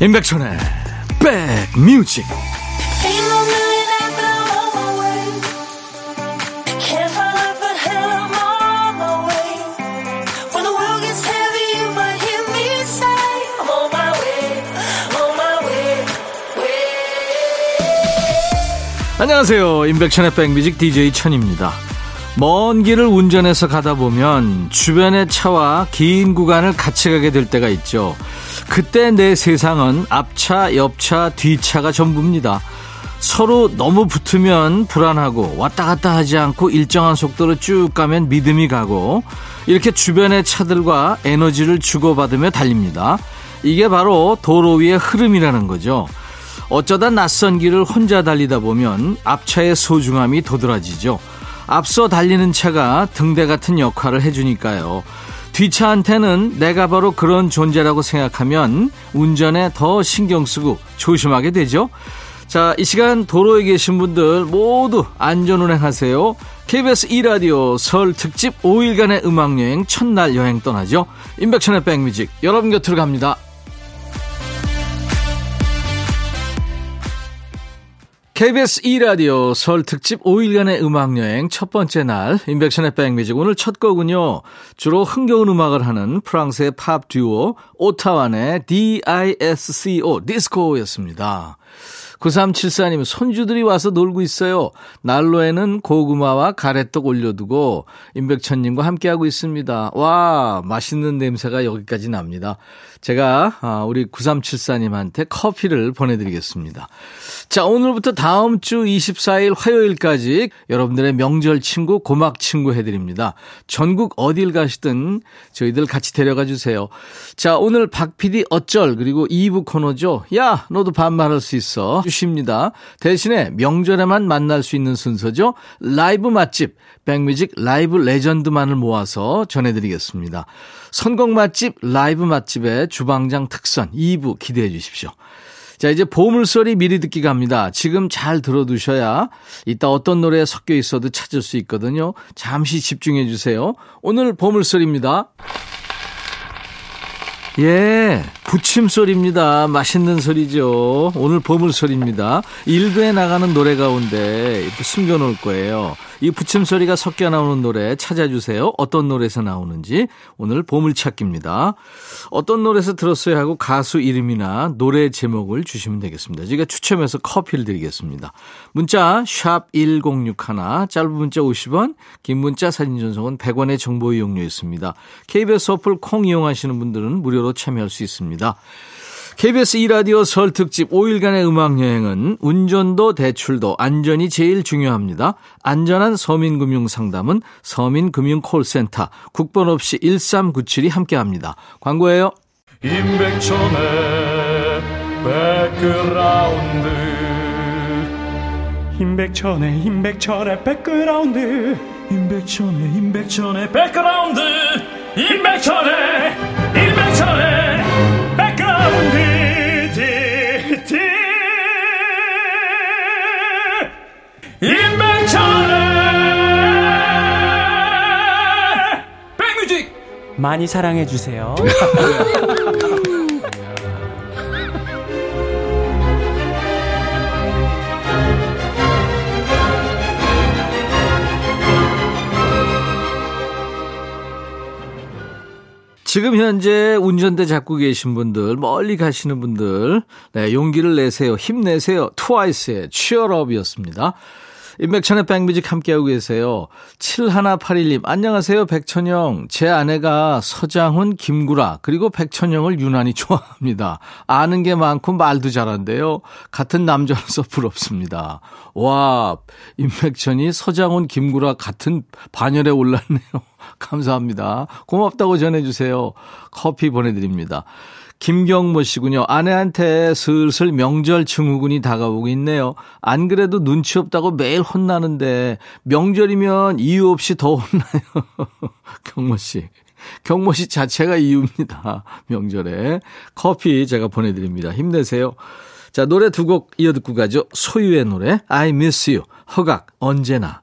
임백천의 백뮤직. 안녕하세요. 임백천의 백뮤직 DJ 천입니다. 먼 길을 운전해서 가다 보면 주변의 차와 긴 구간을 같이 가게 될 때가 있죠 그때 내 세상은 앞차, 옆차, 뒤차가 전부입니다. 서로 너무 붙으면 불안하고 왔다 갔다 하지 않고 일정한 속도로 쭉 가면 믿음이 가고 이렇게 주변의 차들과 에너지를 주고받으며 달립니다. 이게 바로 도로 위의 흐름이라는 거죠. 어쩌다 낯선 길을 혼자 달리다 보면 앞차의 소중함이 도드라지죠. 앞서 달리는 차가 등대 같은 역할을 해주니까요. 뒷차한테는 내가 바로 그런 존재라고 생각하면 운전에 더 신경 쓰고 조심하게 되죠. 자, 이 시간 도로에 계신 분들 모두 안전 운행 하세요. KBS 2라디오 설 특집 5일간의 음악여행 첫날 여행 떠나죠. 인백션의 백뮤직 여러분 곁으로 갑니다. KBS 2라디오 설 특집 5일간의 음악여행 첫 번째 날 인백션의 백뮤직 오늘 첫 곡은요 주로 흥겨운 음악을 하는 프랑스의 팝 듀오 오타완의 DISCO 디스코였습니다 9374님, 손주들이 와서 놀고 있어요. 난로에는 고구마와 가래떡 올려두고, 임백천님과 함께하고 있습니다. 와, 맛있는 냄새가 여기까지 납니다. 제가, 아, 우리 9374님한테 커피를 보내드리겠습니다. 자, 오늘부터 다음 주 24일 화요일까지 여러분들의 명절 친구, 고막 친구 해드립니다. 전국 어딜 가시든 저희들 같이 데려가 주세요. 자, 오늘 박 PD 어쩔, 그리고 2부 코너죠. 야, 너도 반말할 수 있어. 주십니다. 대신에 명절에만 만날 수 있는 순서죠. 라이브 맛집, 백뮤직 라이브 레전드만을 모아서 전해드리겠습니다. 선곡 맛집, 라이브 맛집 의 주방장 특선 2부 기대해 주십시오. 자, 이제 보물소리 미리 듣기 갑니다. 지금 잘 들어두셔야 이따 어떤 노래 섞여 있어도 찾을 수 있거든요. 잠시 집중해 주세요. 오늘 보물소리입니다. 예, 부침소리입니다. 맛있는 소리죠. 오늘 보물소리입니다. 일부에 나가는 노래 가운데 숨겨놓을 거예요. 이 부침 소리가 섞여 나오는 노래 찾아주세요. 어떤 노래에서 나오는지 오늘 보물찾기입니다. 어떤 노래에서 들었어야 하고 가수 이름이나 노래 제목을 주시면 되겠습니다. 제가 추첨해서 커피를 드리겠습니다. 문자 1061, 짧은 문자 50원, 긴 문자 사진 전송은 100원의 정보 이용료 있습니다. KBS 어플 콩 이용하시는 분들은 무료로 참여할 수 있습니다. KBS 2라디오 설 특집 5일간의 음악여행은 운전도 대출도 안전이 제일 중요합니다. 안전한 서민금융상담은 서민금융콜센터 국번 없이 1397이 함께합니다. 광고예요. 임백천의 백그라운드 임백천의 임백천의 백그라운드 임백천의 임백천의 백그라운드 임백천의 임백천의 많이 사랑해 주세요. 지금 현재 운전대 잡고 계신 분들, 멀리 가시는 분들, 네, 용기를 내세요. 힘내세요. 트와이스의 취얼업이었습니다. 인백천의 백뮤직 함께하고 계세요. 7181님, 안녕하세요, 백천영. 제 아내가 서장훈, 김구라, 그리고 백천영을 유난히 좋아합니다. 아는 게 많고 말도 잘한대요. 같은 남자로서 부럽습니다. 와, 임백천이 서장훈, 김구라 같은 반열에 올랐네요. 감사합니다. 고맙다고 전해주세요. 커피 보내드립니다. 김경모 씨군요. 아내한테 슬슬 명절 증후군이 다가오고 있네요. 안 그래도 눈치 없다고 매일 혼나는데 명절이면 이유 없이 더 혼나요. 경모 씨. 경모 씨 자체가 이유입니다. 명절에. 커피 제가 보내드립니다. 힘내세요. 자, 노래 두 곡 이어 듣고 가죠. 소유의 노래, I miss you. 허각, 언제나.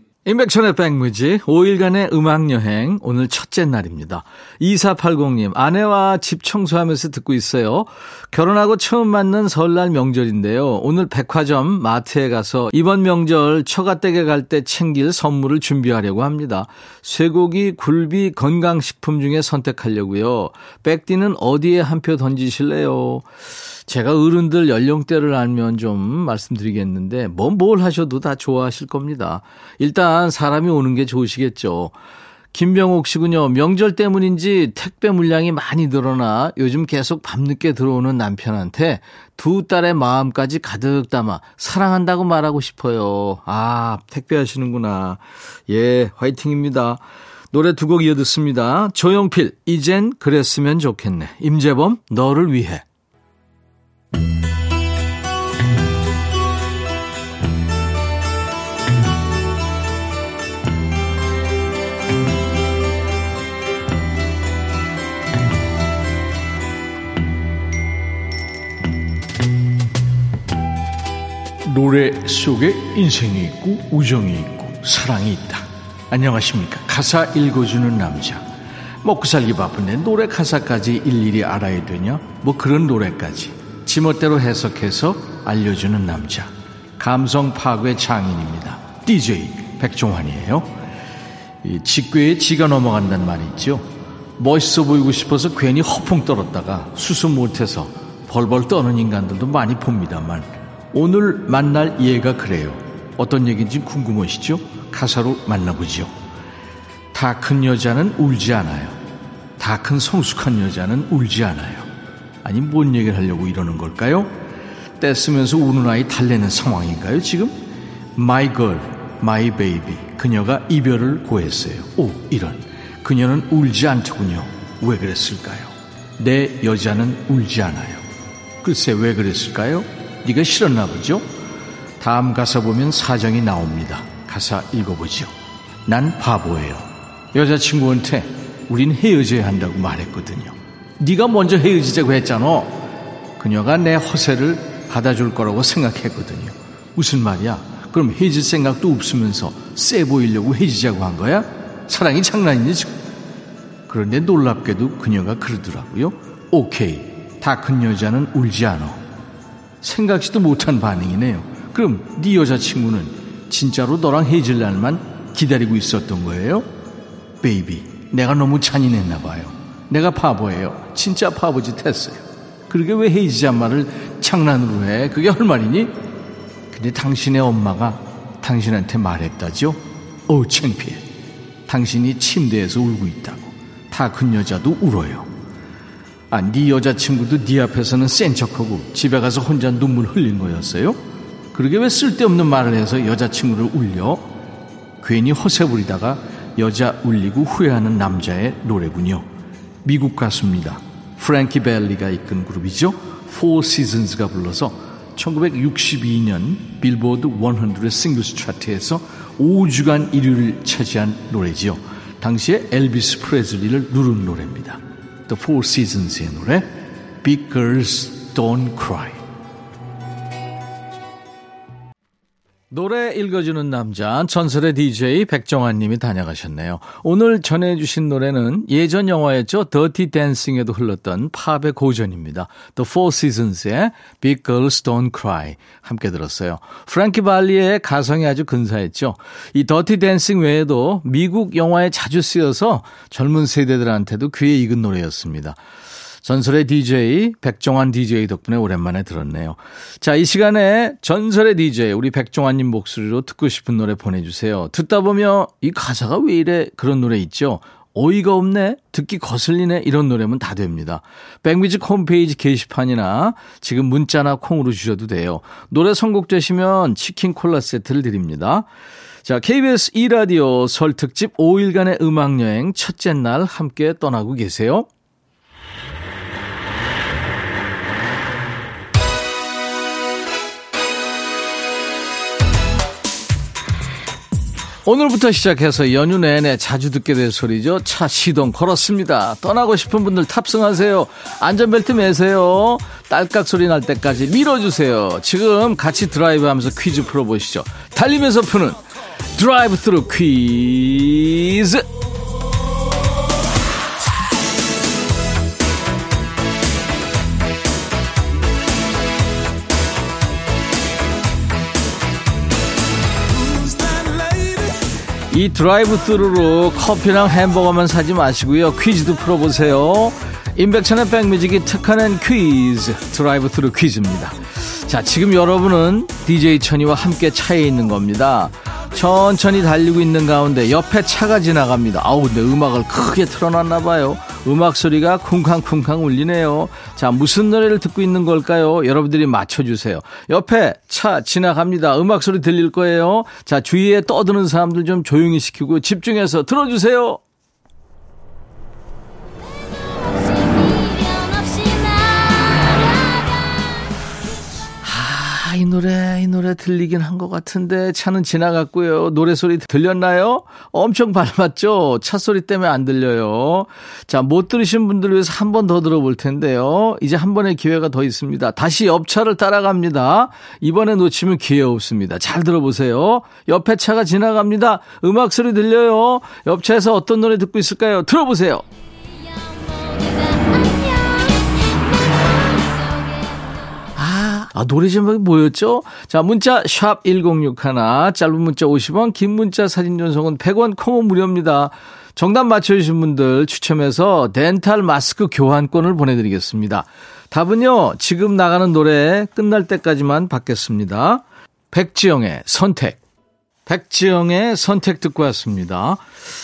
임백천의 백뮤직 5일간의 음악여행 오늘 첫째 날입니다. 2480님 아내와 집 청소하면서 듣고 있어요. 결혼하고 처음 맞는 설날 명절인데요. 오늘 백화점 마트에 가서 이번 명절 처가댁에 갈 때 챙길 선물을 준비하려고 합니다. 쇠고기, 굴비, 건강식품 중에 선택하려고요. 백디는 어디에 한 표 던지실래요? 제가 어른들 연령대를 알면 좀 말씀드리겠는데, 뭐 뭘 하셔도 다 좋아하실 겁니다. 일단 사람이 오는 게 좋으시겠죠. 김병옥 씨군요. 명절 때문인지 택배 물량이 많이 늘어나 요즘 계속 밤늦게 들어오는 남편한테 두 딸의 마음까지 가득 담아 사랑한다고 말하고 싶어요. 아, 택배 하시는구나. 예, 화이팅입니다. 노래 두 곡 이어 듣습니다. 조영필, 이젠 그랬으면 좋겠네. 임재범, 너를 위해. 노래 속에 인생이 있고 우정이 있고 사랑이 있다. 안녕하십니까. 가사 읽어주는 남자. 먹고 살기 바쁜데 노래 가사까지 일일이 알아야 되냐? 뭐 그런 노래까지 지멋대로 해석해서 알려주는 남자. 감성 파괴 장인입니다. DJ 백종환이에요. 이 직궤에 지가 넘어간다는 말이 있죠. 멋있어 보이고 싶어서 괜히 허풍 떨었다가 수습 못해서 벌벌 떠는 인간들도 많이 봅니다만 오늘 만날 얘가 그래요. 어떤 얘기인지 궁금하시죠? 가사로 만나보죠. 다큰 여자는 울지 않아요. 다 큰 성숙한 여자는 울지 않아요. 아니, 뭔 얘기를 하려고 이러는 걸까요? 떼쓰면서 우는 아이 달래는 상황인가요, 지금? My girl, my baby. 그녀가 이별을 고했어요. 오, 이런. 그녀는 울지 않더군요. 왜 그랬을까요? 내 여자는 울지 않아요. 글쎄, 왜 그랬을까요? 네가 싫었나 보죠? 다음 가사 보면 사정이 나옵니다. 가사 읽어보죠. 난 바보예요. 여자친구한테 우린 헤어져야 한다고 말했거든요. 네가 먼저 헤어지자고 했잖아. 그녀가 내 허세를 받아줄 거라고 생각했거든요. 무슨 말이야? 그럼 헤어질 생각도 없으면서 쎄 보이려고 헤어지자고 한 거야? 사랑이 장난이니? 그런데 놀랍게도 그녀가 그러더라고요. 오케이. 다 큰 여자는 울지 않아. 생각지도 못한 반응이네요. 그럼 네 여자친구는 진짜로 너랑 헤어질 날만 기다리고 있었던 거예요? 베이비, 내가 너무 잔인했나 봐요. 내가 바보예요. 진짜 바보짓 했어요. 그러게 왜 헤어지자 말을 장난으로 해? 그게 할 말이니? 근데 당신의 엄마가 당신한테 말했다죠? 어우, 창피해. 당신이 침대에서 울고 있다고. 다 큰 여자도 울어요. 아, 네 여자친구도 네 앞에서는 센 척하고 집에 가서 혼자 눈물 흘린 거였어요? 그러게 왜 쓸데없는 말을 해서 여자친구를 울려? 괜히 허세 부리다가 여자 울리고 후회하는 남자의 노래군요. 미국 가수입니다. 프랭키 벨리가 이끈 그룹이죠. Four Seasons가 불러서 1962년 빌보드 100 싱글스 차트에서 5주간 1위를 차지한 노래지요. 당시에 엘비스 프레즐리를 누른 노래입니다. the Four Seasons 노래 Big Girls Don't Cry. 노래 읽어주는 남자 전설의 DJ 백정환 님이 다녀가셨네요. 오늘 전해주신 노래는 예전 영화였죠. 더티 댄싱에도 흘렀던 팝의 고전입니다. The Four Seasons의 Big Girls Don't Cry 함께 들었어요. 프랭키 발리의 가성이 아주 근사했죠. 이 더티 댄싱 외에도 미국 영화에 자주 쓰여서 젊은 세대들한테도 귀에 익은 노래였습니다. 전설의 DJ 백종환 DJ 덕분에 오랜만에 들었네요. 자, 이 시간에 전설의 DJ 우리 백종환 님 목소리로 듣고 싶은 노래 보내 주세요. 듣다 보면 이 가사가 왜 이래 그런 노래 있죠. 어이가 없네, 듣기 거슬리네 이런 노래면 다 됩니다. 백뮤직 홈페이지 게시판이나 지금 문자나 콩으로 주셔도 돼요. 노래 선곡되시면 치킨 콜라 세트를 드립니다. 자, KBS 2라디오 설 특집 5일간의 음악여행 첫째 날 함께 떠나고 계세요. 오늘부터 시작해서 연휴 내내 자주 듣게 될 소리죠. 차 시동 걸었습니다. 떠나고 싶은 분들 탑승하세요. 안전벨트 매세요. 딸깍 소리 날 때까지 밀어주세요. 지금 같이 드라이브 하면서 퀴즈 풀어보시죠. 달리면서 푸는 드라이브 스루 퀴즈. 이 드라이브 스루로 커피랑 햄버거만 사지 마시고요. 퀴즈도 풀어보세요. 임백천의 백뮤직이 특허 낸 퀴즈, 드라이브 스루 퀴즈입니다. 자, 지금 여러분은 DJ 천이와 함께 차에 있는 겁니다. 천천히 달리고 있는 가운데 옆에 차가 지나갑니다. 아우, 근데 음악을 크게 틀어놨나 봐요. 음악 소리가 쿵쾅쿵쾅 울리네요. 자, 무슨 노래를 듣고 있는 걸까요? 여러분들이 맞춰주세요. 옆에 차 지나갑니다. 음악 소리 들릴 거예요. 자, 주위에 떠드는 사람들 좀 조용히 시키고 집중해서 들어주세요. 이 노래, 이 노래 들리긴 한 것 같은데 차는 지나갔고요. 노래 소리 들렸나요? 엄청 밟았죠? 차 소리 때문에 안 들려요. 자, 못 들으신 분들 위해서 한 번 더 들어볼 텐데요. 이제 한 번의 기회가 더 있습니다. 다시 옆차를 따라갑니다. 이번에 놓치면 기회 없습니다. 잘 들어보세요. 옆에 차가 지나갑니다. 음악 소리 들려요. 옆차에서 어떤 노래 듣고 있을까요? 들어보세요. 아, 노래 제목이 뭐였죠? 자, 문자 샵 1061, 짧은 문자 50원, 긴 문자 사진 전송은 100원, 콩은 무료입니다. 정답 맞춰주신 분들 추첨해서 덴탈 마스크 교환권을 보내드리겠습니다. 답은요, 지금 나가는 노래 끝날 때까지만 받겠습니다. 백지영의 선택. 백지영의 선택 듣고 왔습니다.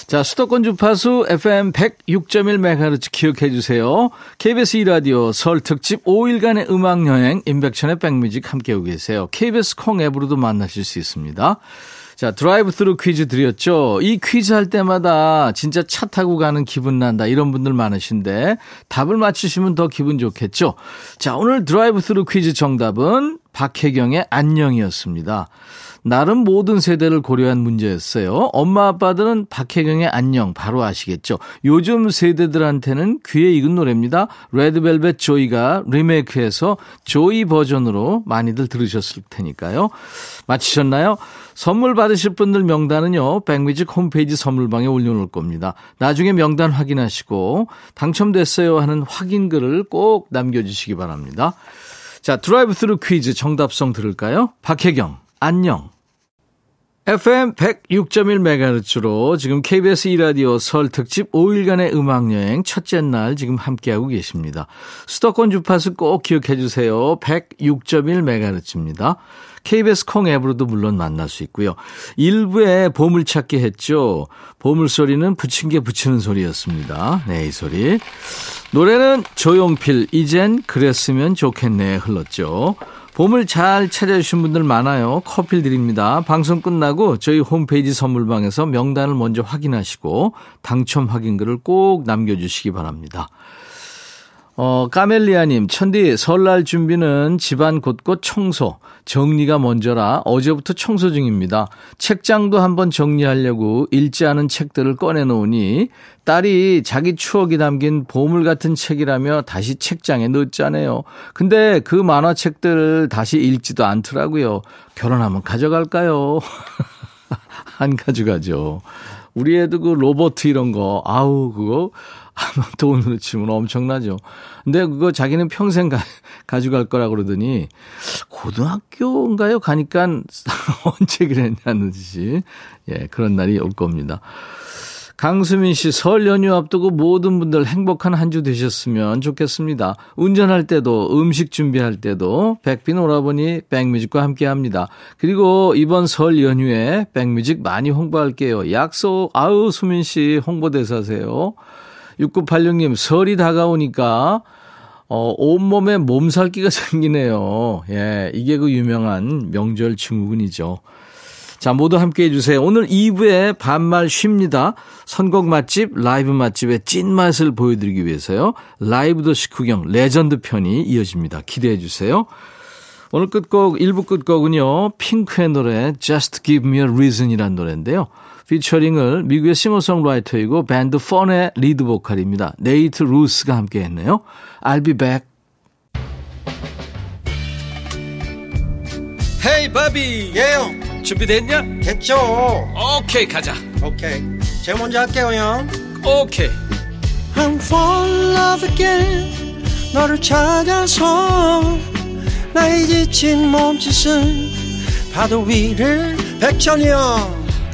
자, 수도권 주파수 FM 106.1MHz 기억해 주세요. KBS 2라디오 설 특집 5일간의 음악여행 임백천의 백뮤직 함께하고 계세요. KBS 콩 앱으로도 만나실 수 있습니다. 자, 드라이브 스루 퀴즈 드렸죠. 이 퀴즈 할 때마다 진짜 차 타고 가는 기분 난다. 이런 분들 많으신데 답을 맞추시면 더 기분 좋겠죠. 자, 오늘 드라이브 스루 퀴즈 정답은 박혜경의 안녕이었습니다. 나름 모든 세대를 고려한 문제였어요. 엄마 아빠들은 박혜경의 안녕 바로 아시겠죠. 요즘 세대들한테는 귀에 익은 노래입니다. 레드벨벳 조이가 리메이크해서 조이 버전으로 많이들 들으셨을 테니까요. 맞히셨나요? 선물 받으실 분들 명단은요. 백뮤직 홈페이지 선물방에 올려놓을 겁니다. 나중에 명단 확인하시고 당첨됐어요 하는 확인글을 꼭 남겨주시기 바랍니다. 자 드라이브 스루 퀴즈 정답송 들을까요? 박혜경 안녕 FM 106.1MHz로 지금 KBS 2라디오 설 특집 5일간의 음악여행 첫째 날 지금 함께하고 계십니다. 수도권 주파수 꼭 기억해 주세요. 106.1MHz입니다. KBS 콩 앱으로도 물론 만날 수 있고요. 일부에 보물찾기 했죠. 보물소리는 붙인 게 붙이는 소리였습니다. 네, 이 소리. 노래는 조용필, 이젠 그랬으면 좋겠네 흘렀죠. 봄을 잘 찾아주신 분들 많아요. 커피 드립니다. 방송 끝나고 저희 홈페이지 선물방에서 명단을 먼저 확인하시고 당첨 확인글을 꼭 남겨주시기 바랍니다. 어, 까멜리아님, 천디, 설날 준비는 집안 곳곳 청소, 정리가 먼저라 어제부터 청소 중입니다. 책장도 한번 정리하려고 읽지 않은 책들을 꺼내놓으니 딸이 자기 추억이 담긴 보물 같은 책이라며 다시 책장에 넣었잖아요. 근데 그 만화책들 다시 읽지도 않더라고요. 결혼하면 가져갈까요? 안 가져가죠. 우리 애도 그 로버트 이런 거, 아우, 그거, 돈으로 치면 엄청나죠. 근데 그거 자기는 평생 가, 가져갈 거라 그러더니, 고등학교인가요? 가니까 언제 그랬냐는 듯이, 예, 그런 날이 올 겁니다. 강수민 씨, 설 연휴 앞두고 모든 분들 행복한 한 주 되셨으면 좋겠습니다. 운전할 때도, 음식 준비할 때도, 백빈 오라버니 백뮤직과 함께 합니다. 그리고 이번 설 연휴에 백뮤직 많이 홍보할게요. 약속, 아우, 수민 씨 홍보대사세요. 6986님, 설이 다가오니까, 어, 온몸에 몸살기가 생기네요. 예, 이게 그 유명한 명절 증후군이죠. 자, 모두 함께 해주세요. 오늘 2부에 반말 쉽니다. 선곡 맛집, 라이브 맛집의 찐맛을 보여드리기 위해서요. 라이브도 식후경 레전드 편이 이어집니다. 기대해 주세요. 오늘 끝곡, 1부 끝곡은요. 핑크의 노래 Just Give Me a Reason 이란 노래인데요. 피처링을 미국의 싱어송라이터이고 밴드 펀의 리드 보컬입니다. 네이트 루스가 함께 했네요. I'll be back. Hey 바비 예 형. 준비됐냐? 됐죠. 오케이 가자. 오케이. 제가 먼저 할게요 형. 오케이. I'm fall in love again 너를 찾아서 나의 지친 몸짓은 파도 위를 백천이 형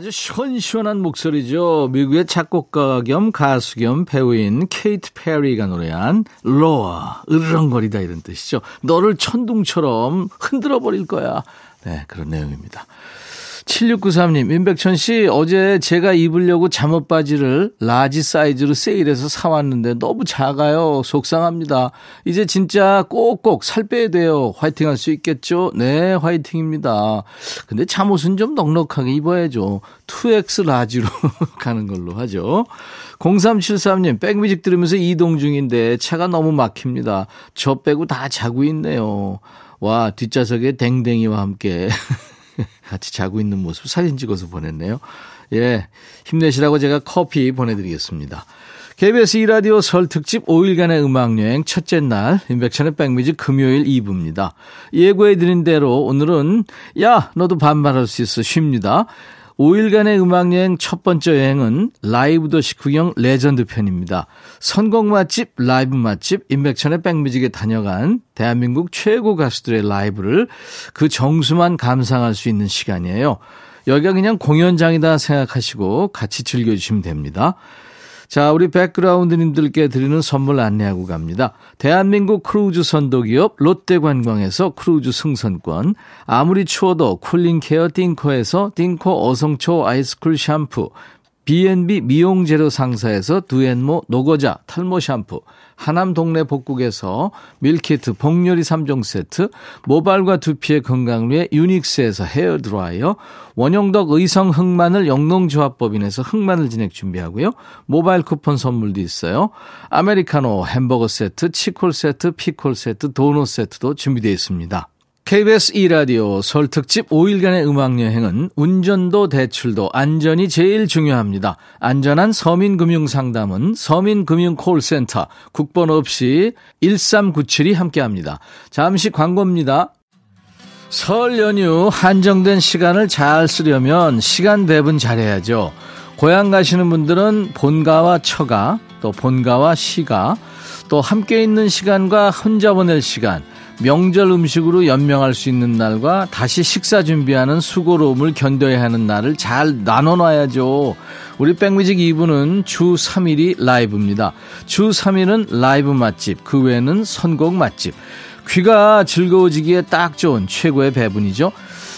아주 시원시원한 목소리죠. 미국의 작곡가 겸 가수 겸 배우인 케이티 페리가 노래한 Roar, 으르렁거리다 이런 뜻이죠. 너를 천둥처럼 흔들어 버릴 거야. 네, 그런 내용입니다. 7693님, 임백천 씨, 어제 제가 입으려고 잠옷 바지를 라지 사이즈로 세일해서 사왔는데 너무 작아요. 속상합니다. 이제 진짜 꼭꼭 살 빼야 돼요. 화이팅 할 수 있겠죠? 네, 화이팅입니다. 근데 잠옷은 좀 넉넉하게 입어야죠. 2X 라지로 가는 걸로 하죠. 0373님, 백뮤직 들으면서 이동 중인데 차가 너무 막힙니다. 저 빼고 다 자고 있네요. 와, 뒷좌석에 댕댕이와 함께. 같이 자고 있는 모습 사진 찍어서 보냈네요. 예. 힘내시라고 제가 커피 보내드리겠습니다. KBS 2라디오 설 특집 5일간의 음악여행 첫째 날, 인백천의 백뮤직 금요일 2부입니다. 예고해드린 대로 오늘은, 야, 너도 반말할 수 있어. 쉽니다. 5일간의 음악여행 첫 번째 여행은 라이브도 식후경 레전드 편입니다. 선곡 맛집, 라이브 맛집, 임백천의 백뮤직에 다녀간 대한민국 최고 가수들의 라이브를 그 정수만 감상할 수 있는 시간이에요. 여기가 그냥 공연장이다 생각하시고 같이 즐겨주시면 됩니다. 자, 우리 백그라운드님들께 드리는 선물 안내하고 갑니다. 대한민국 크루즈 선도기업 롯데관광에서 크루즈 승선권, 아무리 추워도 cooling care 띵코에서 띵코 어성초 아이스쿨 샴푸, B&B 미용재료 상사에서 두앤모 노고자 탈모 샴푸, 하남 동네 복국에서 밀키트 복요리 3종 세트, 모발과 두피를 위해 유닉스에서 헤어 드라이어, 원형덕 의성 흑마늘 영농조합법인에서 흑마늘 진액 준비하고요. 모바일 쿠폰 선물도 있어요. 아메리카노 햄버거 세트, 치콜 세트, 피콜 세트, 도넛 세트도 준비되어 있습니다. KBS 2라디오 설 특집 5일간의 음악여행은 운전도 대출도 안전이 제일 중요합니다. 안전한 서민금융상담은 서민금융콜센터 국번 없이 1397이 함께합니다. 잠시 광고입니다. 설 연휴 한정된 시간을 잘 쓰려면 시간 배분 잘해야죠. 고향 가시는 분들은 본가와 처가, 또 본가와 시가, 또 함께 있는 시간과 혼자 보낼 시간, 명절 음식으로 연명할 수 있는 날과 다시 식사 준비하는 수고로움을 견뎌야 하는 날을 잘 나눠놔야죠. 우리 백뮤직 2부는 주 3일이 라이브입니다. 주 3일은 라이브 맛집, 그 외에는 선곡 맛집. 귀가 즐거워지기에 딱 좋은 최고의 배분이죠.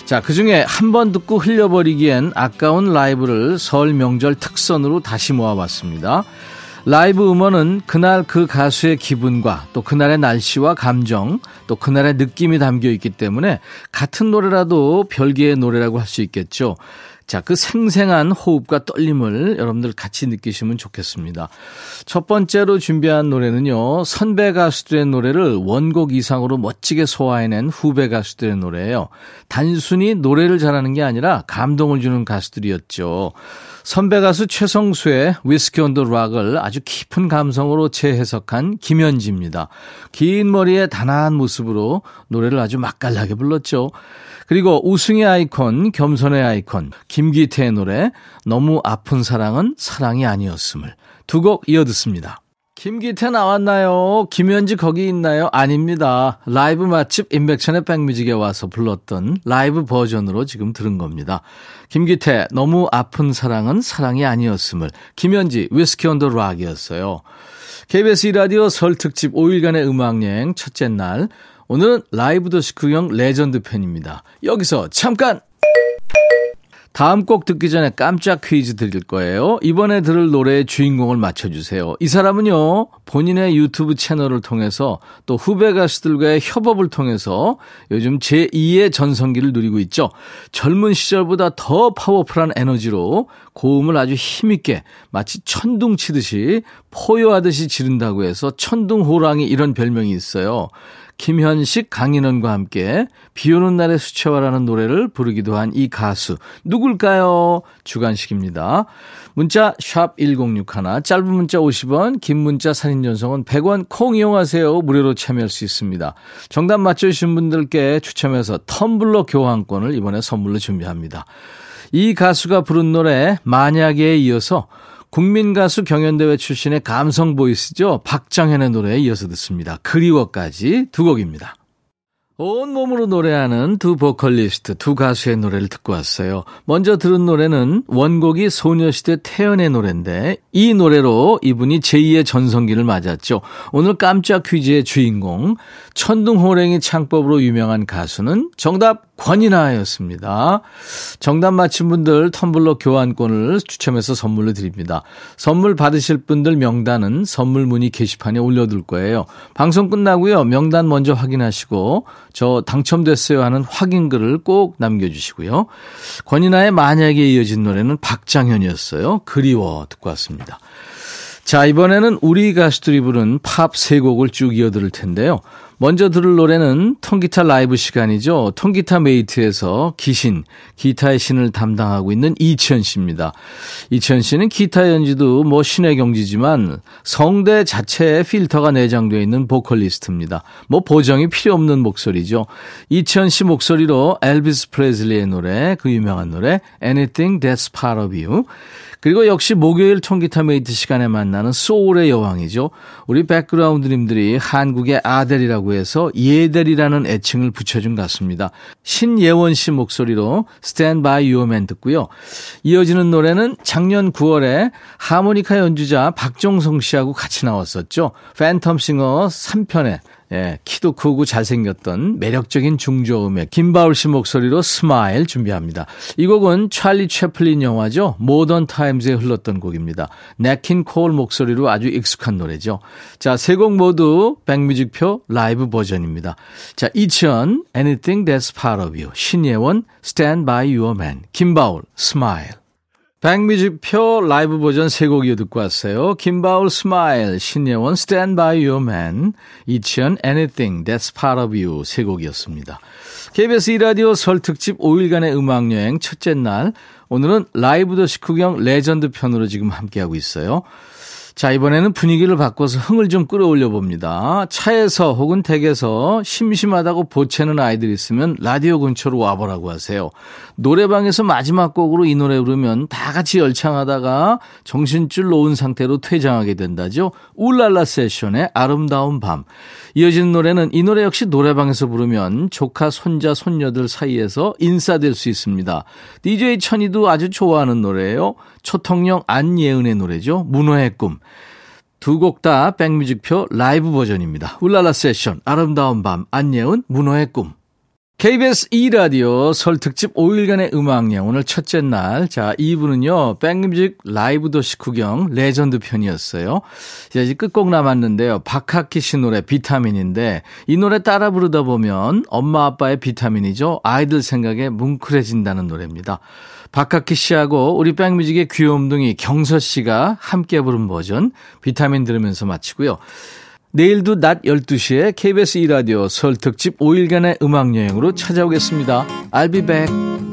자, 그 중에 한 번 듣고 흘려버리기엔 아까운 라이브를 설 명절 특선으로 다시 모아봤습니다. 라이브 음원은 그날 그 가수의 기분과 또 그날의 날씨와 감정 또 그날의 느낌이 담겨 있기 때문에 같은 노래라도 별개의 노래라고 할 수 있겠죠. 자, 그 생생한 호흡과 떨림을 여러분들 같이 느끼시면 좋겠습니다. 첫 번째로 준비한 노래는요, 선배 가수들의 노래를 원곡 이상으로 멋지게 소화해낸 후배 가수들의 노래예요. 단순히 노래를 잘하는 게 아니라 감동을 주는 가수들이었죠. 선배 가수 최성수의 위스키 on the rock을 아주 깊은 감성으로 재해석한 김현지입니다. 긴 머리에 단아한 모습으로 노래를 아주 맛깔나게 불렀죠. 그리고 우승의 아이콘, 겸손의 아이콘, 김기태의 노래 너무 아픈 사랑은 사랑이 아니었음을 두 곡 이어 듣습니다. 김기태 나왔나요? 김현지 거기 있나요? 아닙니다. 라이브 맛집 임백천의 백뮤직에 와서 불렀던 라이브 버전으로 지금 들은 겁니다. 김기태 너무 아픈 사랑은 사랑이 아니었음을 김현지 위스키 온더 락이었어요. KBS 이라디오 설 특집 5일간의 음악여행 첫째 날 오늘은 라이브도 식후경 레전드 편입니다. 여기서 잠깐 다음 곡 듣기 전에 깜짝 퀴즈 드릴 거예요. 이번에 들을 노래의 주인공을 맞춰주세요. 이 사람은요, 본인의 유튜브 채널을 통해서 또 후배 가수들과의 협업을 통해서 요즘 제2의 전성기를 누리고 있죠. 젊은 시절보다 더 파워풀한 에너지로 고음을 아주 힘있게 마치 천둥 치듯이 포효하듯이 지른다고 해서 천둥 호랑이 이런 별명이 있어요. 김현식, 강인원과 함께 비 오는 날의 수채화라는 노래를 부르기도 한 이 가수 누굴까요? 주간식입니다. 문자 샵 1061, 짧은 문자 50원, 긴 문자 사진 전송은 100원 콩 이용하세요. 무료로 참여할 수 있습니다. 정답 맞춰주신 분들께 추첨해서 텀블러 교환권을 이번에 선물로 준비합니다. 이 가수가 부른 노래 만약에 이어서 국민 가수 경연대회 출신의 감성 보이스죠. 박장현의 노래에 이어서 듣습니다. 그리워까지 두 곡입니다. 온몸으로 노래하는 두 보컬리스트, 두 가수의 노래를 듣고 왔어요. 먼저 들은 노래는 원곡이 소녀시대 태연의 노래인데 이 노래로 이분이 제2의 전성기를 맞았죠. 오늘 깜짝 퀴즈의 주인공 천둥호랭이 창법으로 유명한 가수는 정답 권이나였습니다. 정답 맞힌 분들 텀블러 교환권을 추첨해서 선물로 드립니다. 선물 받으실 분들 명단은 선물 문의 게시판에 올려둘 거예요. 방송 끝나고요. 명단 먼저 확인하시고 저 당첨됐어요 하는 확인글을 꼭 남겨주시고요. 권이나의 만약에 이어진 노래는 박장현이었어요. 그리워 듣고 왔습니다. 자, 이번에는 우리 가수들이 부른 팝 세 곡을 쭉 이어 들을 텐데요. 먼저 들을 노래는 통기타 라이브 시간이죠. 통기타 메이트에서 기신, 기타의 신을 담당하고 있는 이치현 씨입니다. 이치현 씨는 기타 연주도 뭐 신의 경지지만 성대 자체에 필터가 내장되어 있는 보컬리스트입니다. 뭐 보정이 필요 없는 목소리죠. 이치현 씨 목소리로 엘비스 프레슬리의 노래, 그 유명한 노래 Anything That's Part of You 그리고 역시 목요일 통기타 메이트 시간에 만나는 소울의 여왕이죠. 우리 백그라운드님들이 한국의 아델이라고 해서 예델이라는 애칭을 붙여준 것 같습니다. 신예원 씨 목소리로 Stand By Your Man 듣고요. 이어지는 노래는 작년 9월에 하모니카 연주자 박종성 씨하고 같이 나왔었죠. 팬텀 싱어 3편에 예, 키도 크고 잘생겼던 매력적인 중저음의 김바울 씨 목소리로 Smile 준비합니다. 이 곡은 찰리 채플린 영화죠. 모던 타임즈에 흘렀던 곡입니다. 냇 킹 콜 목소리로 아주 익숙한 노래죠. 자, 세 곡 모두 백뮤직표 라이브 버전입니다. 자, 2000 Anything That's Part of You 신예원 Stand By Your Man 김바울 Smile 백뮤직표 라이브 버전 세 곡 이어 듣고 왔어요. 김바울 Smile, 신예원 Stand By Your Man, 이치현 Anything That's Part of You 세 곡이었습니다. KBS 이라디오 설 특집 5일간의 음악여행 첫째 날, 오늘은 라이브도 식후경 레전드 편으로 지금 함께하고 있어요. 자, 이번에는 분위기를 바꿔서 흥을 좀 끌어올려 봅니다. 차에서 혹은 댁에서 심심하다고 보채는 아이들 있으면 라디오 근처로 와보라고 하세요. 노래방에서 마지막 곡으로 이 노래 부르면 다 같이 열창하다가 정신줄 놓은 상태로 퇴장하게 된다죠. 울랄라 세션의 아름다운 밤. 이어지는 노래는 이 노래 역시 노래방에서 부르면 조카, 손자, 손녀들 사이에서 인싸될 수 있습니다. DJ 천이도 아주 좋아하는 노래예요. 초통령 안예은의 노래죠. 문어의 꿈. 두 곡 다 백뮤직표 라이브 버전입니다. 울랄라 세션, 아름다운 밤, 안예은, 문어의 꿈. KBS 2라디오 설 특집 5일간의 음악여행 오늘 첫째 날. 자, 2부는요, 백뮤직 라이브도 식후경 레전드 편이었어요. 자, 이제 끝곡 남았는데요. 박학기 씨 노래 비타민인데, 이 노래 따라 부르다 보면 엄마 아빠의 비타민이죠. 아이들 생각에 뭉클해진다는 노래입니다. 박학기 씨하고 우리 백뮤직의 귀염둥이 경서 씨가 함께 부른 버전 비타민 들으면서 마치고요. 내일도 낮 12시에 KBS 2라디오 설 특집 5일간의 음악여행으로 찾아오겠습니다. I'll be back.